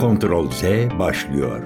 Ctrl Z başlıyor.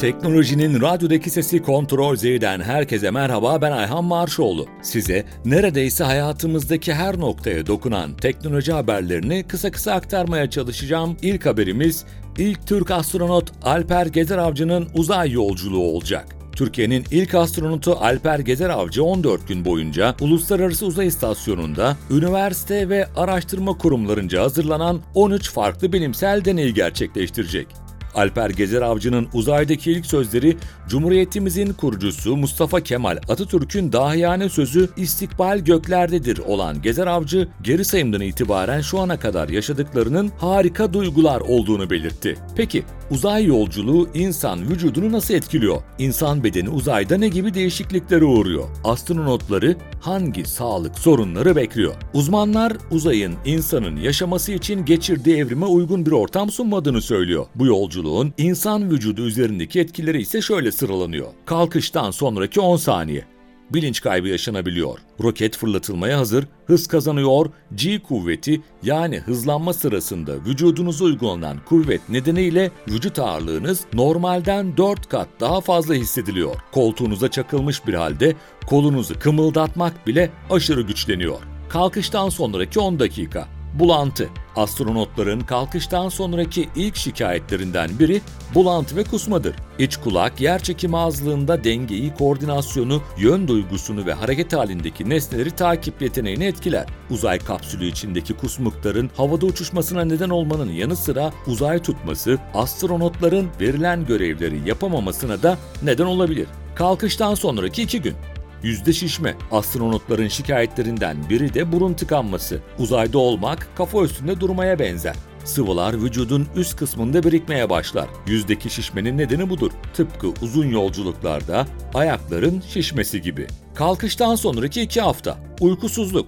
Teknolojinin radyodaki sesi Kontrol Z'den herkese merhaba ben Ayhan Marşoğlu. Size neredeyse hayatımızdaki her noktaya dokunan teknoloji haberlerini kısa kısa aktarmaya çalışacağım. İlk haberimiz ilk Türk astronot Alper Gezer Avcı'nın uzay yolculuğu olacak. Türkiye'nin ilk astronotu Alper Gezer Avcı 14 gün boyunca Uluslararası Uzay İstasyonu'nda üniversite ve araştırma kurumlarınca hazırlanan 13 farklı bilimsel deney gerçekleştirecek. Alper Gezer Avcı'nın uzaydaki ilk sözleri Cumhuriyetimizin kurucusu Mustafa Kemal Atatürk'ün dahiyane sözü istikbal göklerdedir olan Gezer Avcı geri sayımdan itibaren şu ana kadar yaşadıklarının harika duygular olduğunu belirtti. Peki uzay yolculuğu insan vücudunu nasıl etkiliyor? İnsan bedeni uzayda ne gibi değişikliklere uğruyor? Astronotları hangi sağlık sorunları bekliyor? Uzmanlar uzayın insanın yaşaması için geçirdiği evrime uygun bir ortam sunmadığını söylüyor. Bu yolculuğun insan vücudu üzerindeki etkileri ise şöyle sıralanıyor. Kalkıştan sonraki 10 saniye. Bilinç kaybı yaşanabiliyor. Roket fırlatılmaya hazır, hız kazanıyor, G kuvveti yani hızlanma sırasında vücudunuza uygulanan kuvvet nedeniyle vücut ağırlığınız normalden 4 kat daha fazla hissediliyor. Koltuğunuza çakılmış bir halde kolunuzu kımıldatmak bile aşırı güçleniyor. Kalkıştan sonraki 10 dakika bulantı. Astronotların kalkıştan sonraki ilk şikayetlerinden biri bulantı ve kusmadır. İç kulak yer çekimi azlığında dengeyi, koordinasyonu, yön duygusunu ve hareket halindeki nesneleri takip yeteneğini etkiler. Uzay kapsülü içindeki kusmukların havada uçuşmasına neden olmanın yanı sıra uzay tutması astronotların verilen görevleri yapamamasına da neden olabilir. Kalkıştan sonraki iki gün Yüzde şişme. Astronotların şikayetlerinden biri de burun tıkanması. Uzayda olmak kafa üstünde durmaya benzer. Sıvılar vücudun üst kısmında birikmeye başlar. Yüzdeki şişmenin nedeni budur. Tıpkı uzun yolculuklarda ayakların şişmesi gibi. Kalkıştan sonraki iki hafta. Uykusuzluk.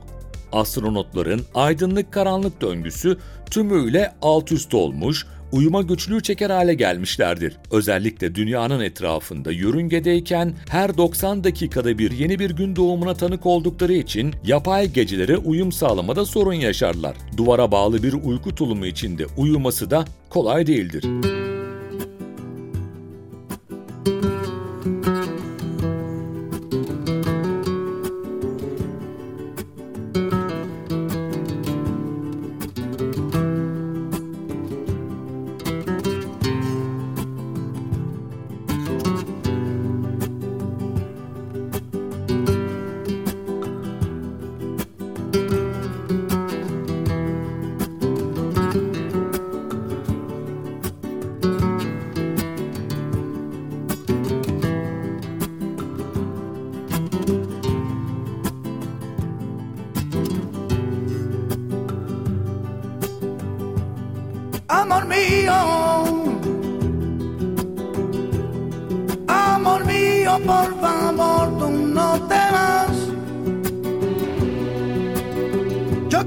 Astronotların aydınlık karanlık döngüsü tümüyle alt üst olmuş, uyuma güçlüğü çeker hale gelmişlerdir. Özellikle dünyanın etrafında yörüngedeyken her 90 dakikada bir yeni bir gün doğumuna tanık oldukları için yapay gecelere uyum sağlamada sorun yaşarlar. Duvara bağlı bir uyku tulumu içinde uyuması da kolay değildir. por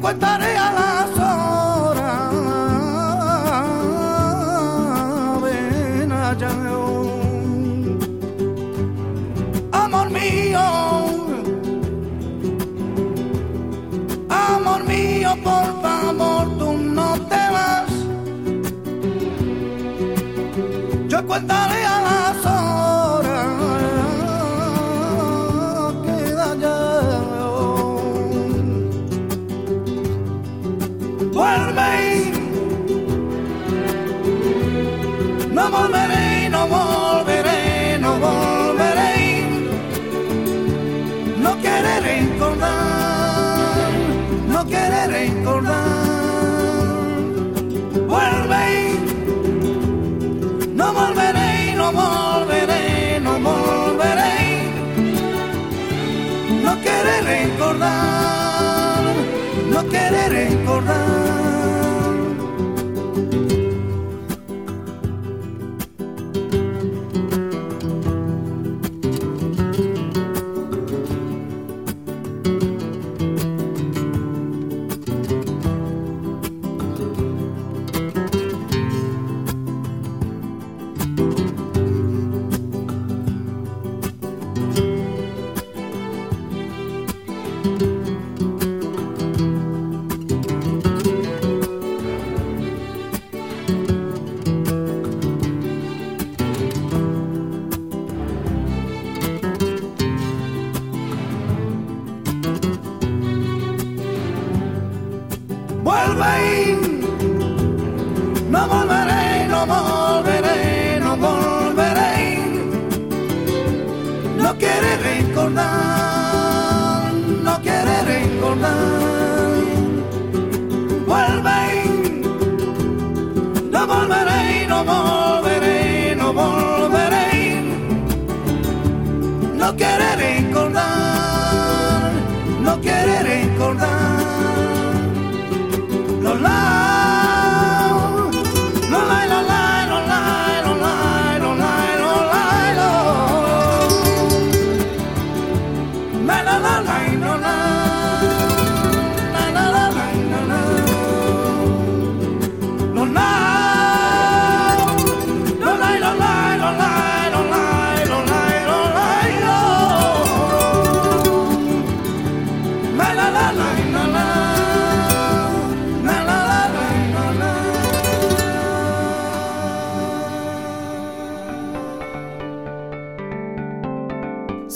Contaré a las horas. Ven allá. Amor mío. Amor mío, por favor, tú no te vas. Yo contaré Love.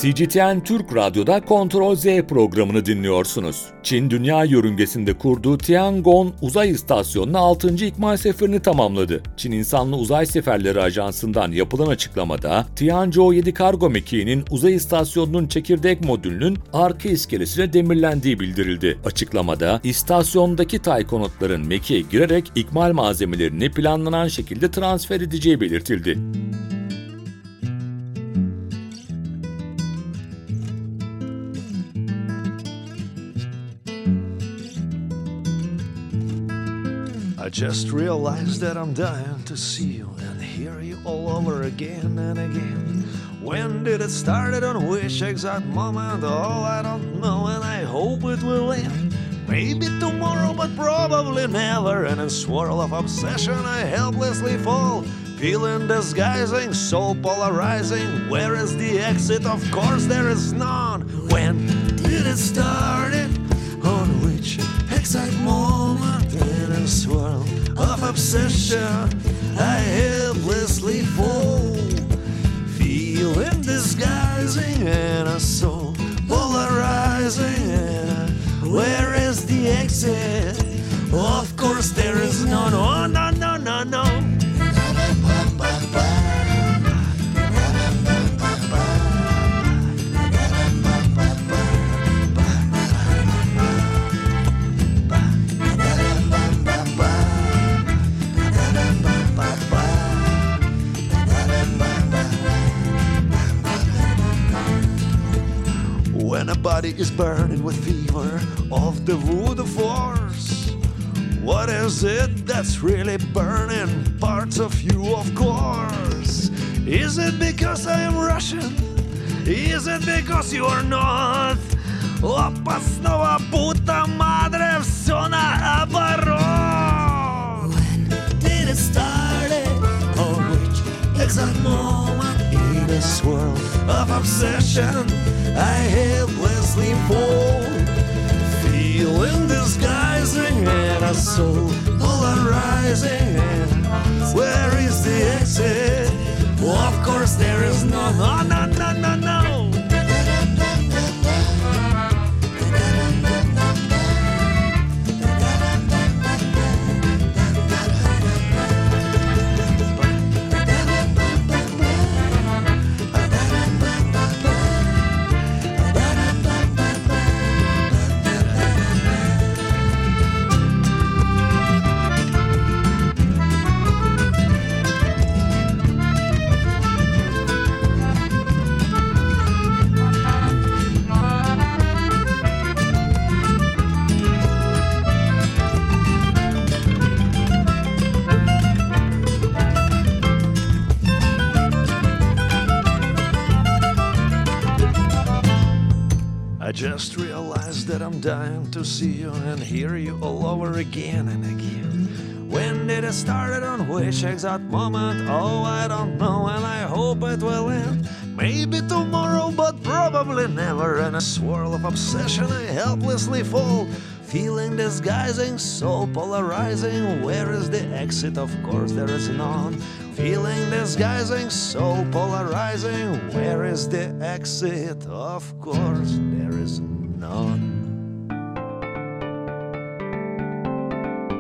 CGTN Türk Radyo'da Kontrol Z programını dinliyorsunuz. Çin dünya yörüngesinde kurduğu Tiangong uzay istasyonuna 6. ikmal seferini tamamladı. Çin İnsanlı Uzay Seferleri Ajansı'ndan yapılan açıklamada Tianzhou 7 kargo mekiğinin uzay istasyonunun çekirdek modülünün arka iskelesine demirlendiği bildirildi. Açıklamada istasyondaki taykonotların mekiğe girerek ikmal malzemelerini planlanan şekilde transfer edeceği belirtildi. Just realized that I'm dying to see you and hear you all over again and again. When did it start? I don't wish exact moment. Oh, I don't know, and I hope it will end. Maybe tomorrow, but probably never. And in a swirl of obsession, I helplessly fall. Feeling disguising, so polarizing. Where is the exit? Of course, there is none. When did it start? It on which exact moment a swirl of obsession I helplessly fall, feeling disguising and a soul polarizing. Where is the exit? Of course, there is none. Oh, no, no, no, no. body is burning with fever of the voodoo force, what is it that's really burning parts of you, of course? Is it because I am Russian? Is it because you are not? Опасного puta madre, все наоборот! Did it start? Or which exact moment in this world of obsession I helplessly fall? Feeling disguising and a soul polarizing. and Where is the exit? of course, there is no, just realized that I'm dying to see you and hear you all over again and again. When did it start? On which exact moment? Oh, I don't know, and I hope it will end. Maybe tomorrow, but probably never. In a swirl of obsession, I helplessly fall. Feeling disguising, so polarizing. Where is the exit? Of course, there is none. Feeling disguising, so polarizing. Where is the exit? Of course, there is none.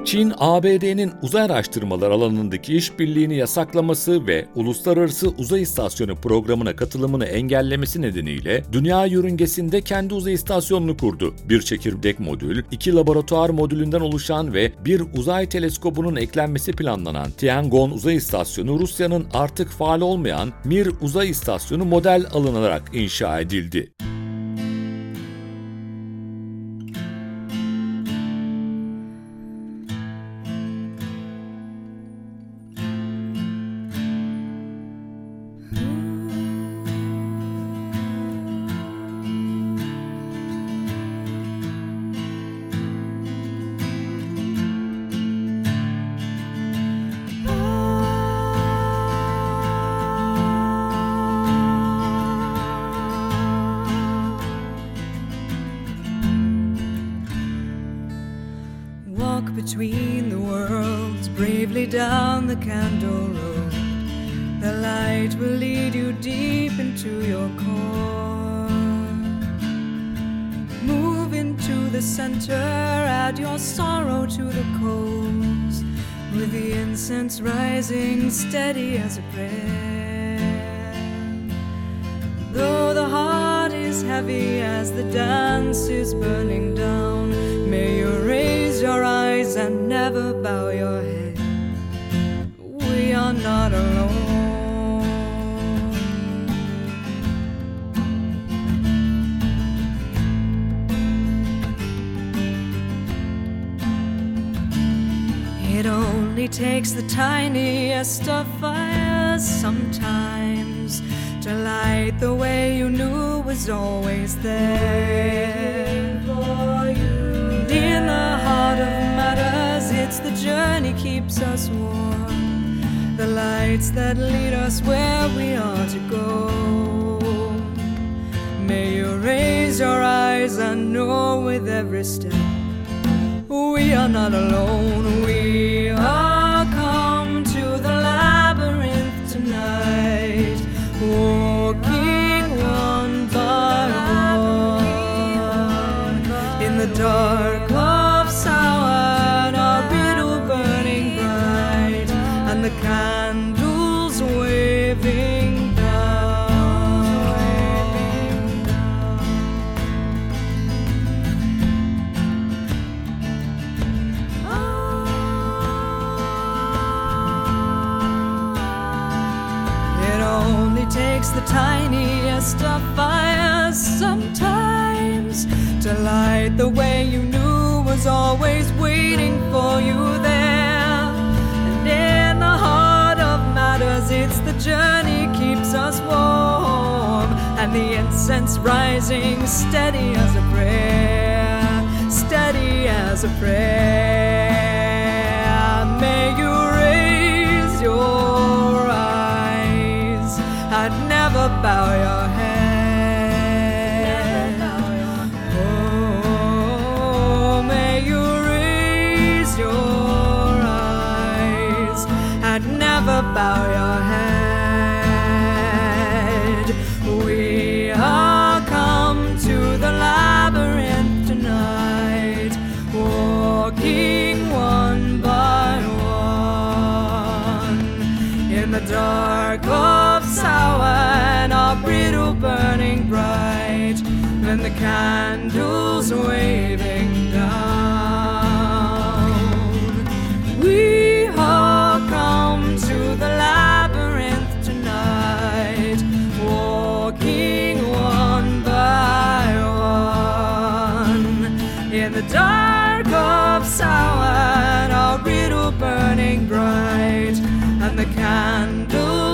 Çin, ABD'nin uzay araştırmalar alanındaki işbirliğini yasaklaması ve Uluslararası Uzay İstasyonu programına katılımını engellemesi nedeniyle dünya yörüngesinde kendi uzay istasyonunu kurdu. Bir çekirdek modül, iki laboratuvar modülünden oluşan ve bir uzay teleskobunun eklenmesi planlanan Tiangong Uzay İstasyonu Rusya'nın artık faal olmayan Mir Uzay İstasyonu model alınarak inşa edildi. Between the worlds bravely down the candle road. The light will lead you deep into your core. Move into the center, add your sorrow to the coals. With the incense rising steady as a prayer. Though the heart is heavy as the dance is burning down, may you raise your eyes and never bow your head. We are not alone. It only takes the tiniest of fires sometimes to light the way you knew was always there for you. In the heart of matters, it's the journey keeps us warm. The lights that lead us where we are to go. May you raise your eyes and know with every step we are not alone. We are come to the labyrinth tonight, oh, walking one by one in the dark about your brittle burning bright, and the candles waving down. We all come to the labyrinth tonight, walking one by one in the dark of sour our riddle burning bright, and the candles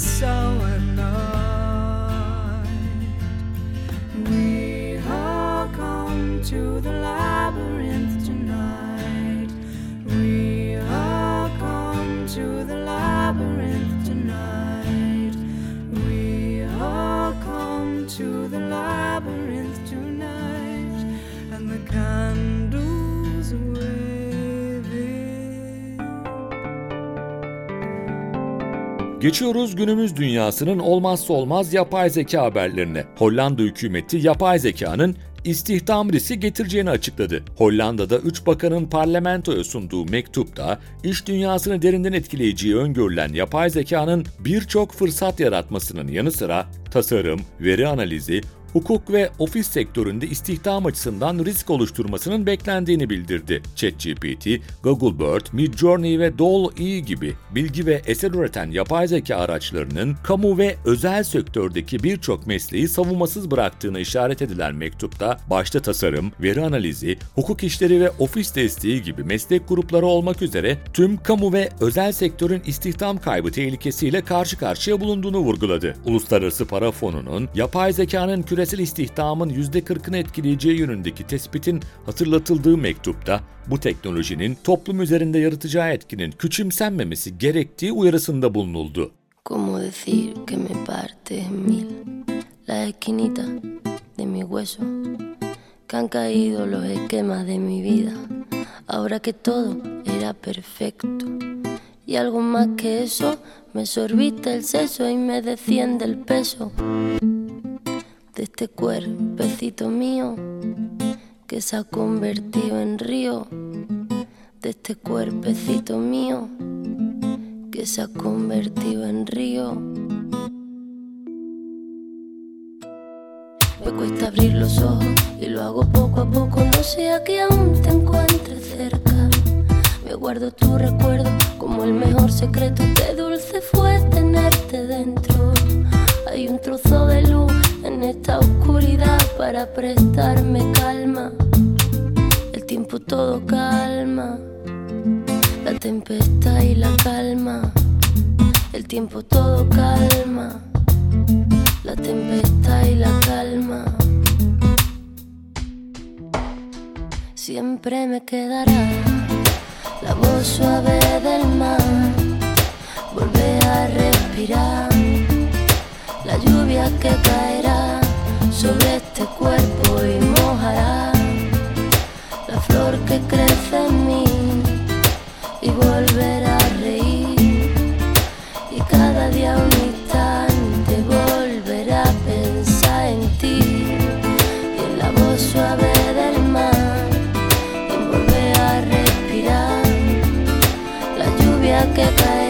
so Geçiyoruz günümüz dünyasının olmazsa olmaz yapay zeka haberlerine. Hollanda hükümeti yapay zekanın istihdam riski getireceğini açıkladı. Hollanda'da 3 bakanın parlamentoya sunduğu mektupta iş dünyasını derinden etkileyeceği öngörülen yapay zekanın birçok fırsat yaratmasının yanı sıra tasarım, veri analizi, hukuk ve ofis sektöründe istihdam açısından risk oluşturmasının beklendiğini bildirdi. ChatGPT, Google Bird, Midjourney ve DALL-E gibi bilgi ve eser üreten yapay zeka araçlarının kamu ve özel sektördeki birçok mesleği savunmasız bıraktığını işaret edilen mektupta başta tasarım, veri analizi, hukuk işleri ve ofis desteği gibi meslek grupları olmak üzere tüm kamu ve özel sektörün istihdam kaybı tehlikesiyle karşı karşıya bulunduğunu vurguladı. Uluslararası Para Fonu'nun yapay zekanın küresel küresel istihdamın %40'ını etkileyeceği yönündeki tespitin hatırlatıldığı mektupta bu teknolojinin toplum üzerinde yaratacağı etkinin küçümsenmemesi gerektiği uyarısında bulunuldu. Como decir que me parte en mil la esquinita de mi hueso, que han caído los esquemas de mi vida, ahora que todo era perfecto. Y algo más que eso, me sorbiste el seso y me desciende el peso. Este cuerpecito mío que se ha convertido en río, de este cuerpecito mío que se ha convertido en río. Me cuesta abrir los ojos y lo hago poco a poco, no sea que aún te encuentres cerca. Me guardo tu recuerdo como el mejor secreto, qué dulce fue tenerte dentro. Hay un trozo de luz en esta oscuridad para prestarme calma. El tiempo todo calma, la tempestad y la calma. El tiempo todo calma, la tempestad y la calma. Siempre me quedará la voz suave del mar, volver a respirar lluvia que caerá sobre este cuerpo y mojará la flor que crece en mí y volverá a reír. Y cada día un instante volverá a pensar en ti y en la voz suave del mar y volver a respirar la lluvia que caerá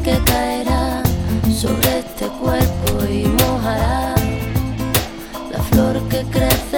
que caerá sobre este cuerpo y mojará la flor que crece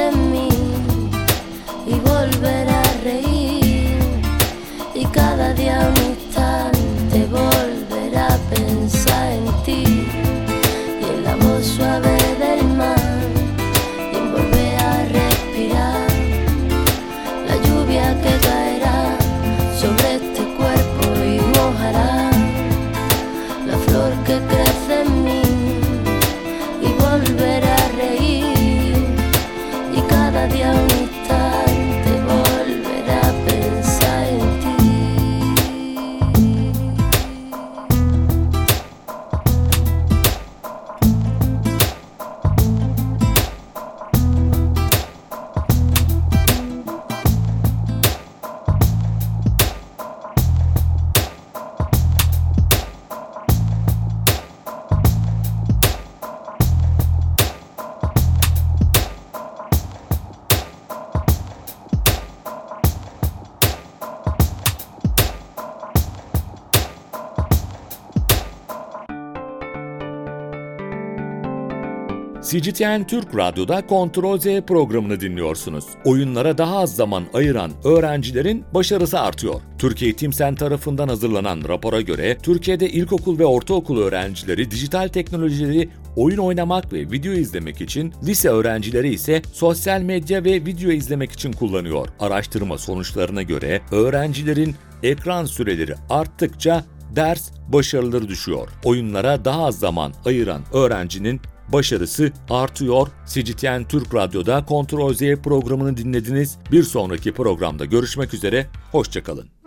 CGTN Türk Radyo'da Kontrol Z programını dinliyorsunuz. Oyunlara daha az zaman ayıran öğrencilerin başarısı artıyor. Türkiye Eğitim Sen tarafından hazırlanan rapora göre Türkiye'de ilkokul ve ortaokul öğrencileri dijital teknolojileri oyun oynamak ve video izlemek için, lise öğrencileri ise sosyal medya ve video izlemek için kullanıyor. Araştırma sonuçlarına göre öğrencilerin ekran süreleri arttıkça ders başarıları düşüyor. Oyunlara daha az zaman ayıran öğrencinin başarısı artıyor. CGTN Türk Radyo'da Kontrol Z programını dinlediniz. Bir sonraki programda görüşmek üzere, hoşçakalın.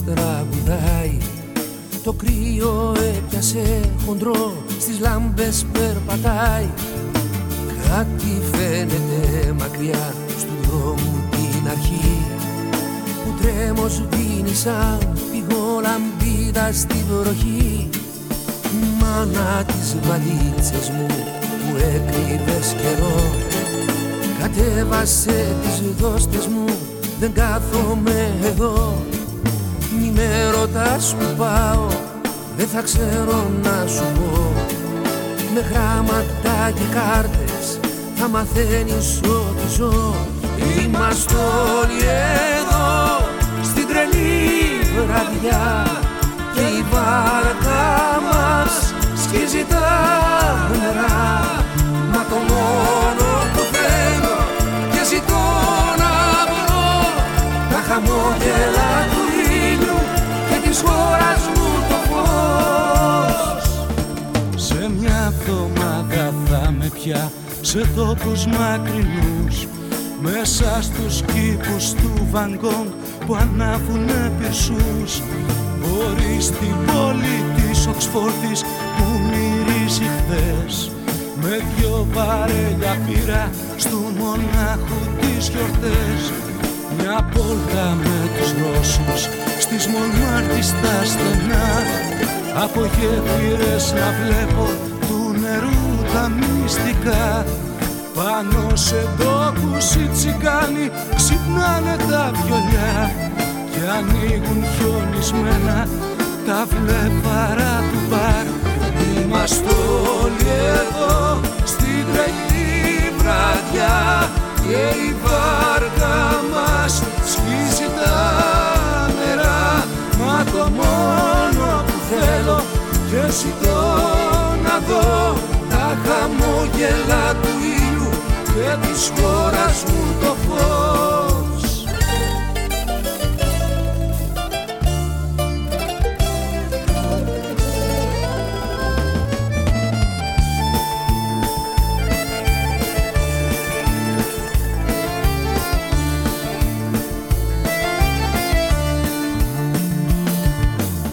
Πόλης τραγουδάει Το κρύο έπιασε χοντρό στις λάμπες περπατάει. Κάτι φαίνεται μακριά του δρόμου την αρχή. Που τρέμως σβήνει σαν πηγό λαμπίδα στη βροχή. Μάνα τις βαλίτσες μου που έκρυβες καιρό. Κατέβασε τις δώστες μου, δεν κάθομαι εδώ Μη με ρωτάς που πάω, δεν θα ξέρω να σου πω. Με γράμματα και κάρτες θα μαθαίνεις ότι ζω. Είμαστε όλοι εδώ, στην τρελή βραδιά Και η βάρκα πια σε τόπους μακρινούς μέσα στους κήπους του Βαγκόγκ που ανάβουνε πυρσούς. Μπορεί στην πόλη της Οξφόρδης που μυρίζει χθες με δυο βαρέλια πήρα στου μονάχου τις γιορτές. Μια πόλκα με τους Ρώσους στις Μονμάρτης στα στενά Από γέφυρες να βλέπω του νερού τα μυστικά. Πάνω σε τόπους οι τσιγκάνοι ξυπνάνε τα βιολιά και ανοίγουν χιονισμένα τα βλέφαρα του μπαρ. Είμαστε όλοι εδώ στην τρελή βραδιά και η βάρκα μας σκίζει τα νερά. Μα το μόνο που θέλω και ζητώ να δω τα χαμόγελα του ήλιου και της χώρας μου το φως.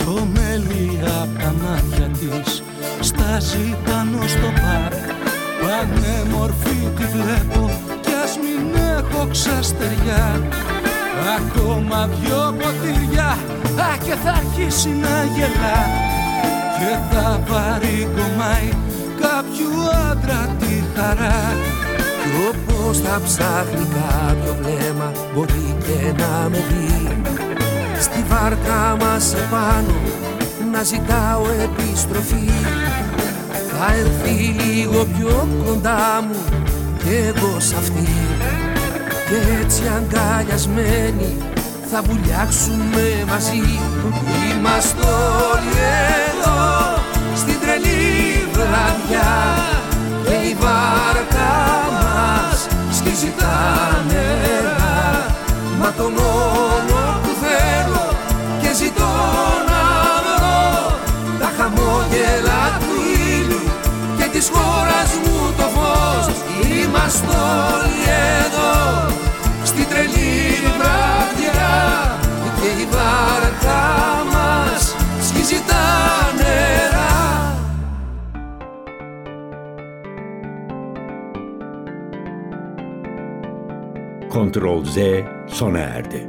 Το μέλι απ' τα μάτια της στάζει πάνω στο πάρκ Πανέμορφη τη βλέπω κι ας μην έχω ξαστεριά. Ακόμα δυο ποτήρια, α και θα αρχίσει να γελά. Και θα πάρει κομμάι κάποιου άντρα τη χαρά. Κι όπως θα ψάχνει κάποιο βλέμμα μπορεί και να με δει. Στη βάρκα μας επάνω να ζητάω επιστροφή Θα έρθει λίγο πιο κοντά μου κι εγώ σ' αυτή. Και έτσι αγκαλιασμένοι θα βουλιάξουμε μαζί. Είμαστε όλοι εδώ στην τρελή βραδιά. Και η βάρκα μας σκίζει τα νερά. Μα το Στο όλοι εδώ Στην τρελή βραδιά και η βάρκα μας σκίζει τα νερά Control Z sona erdi.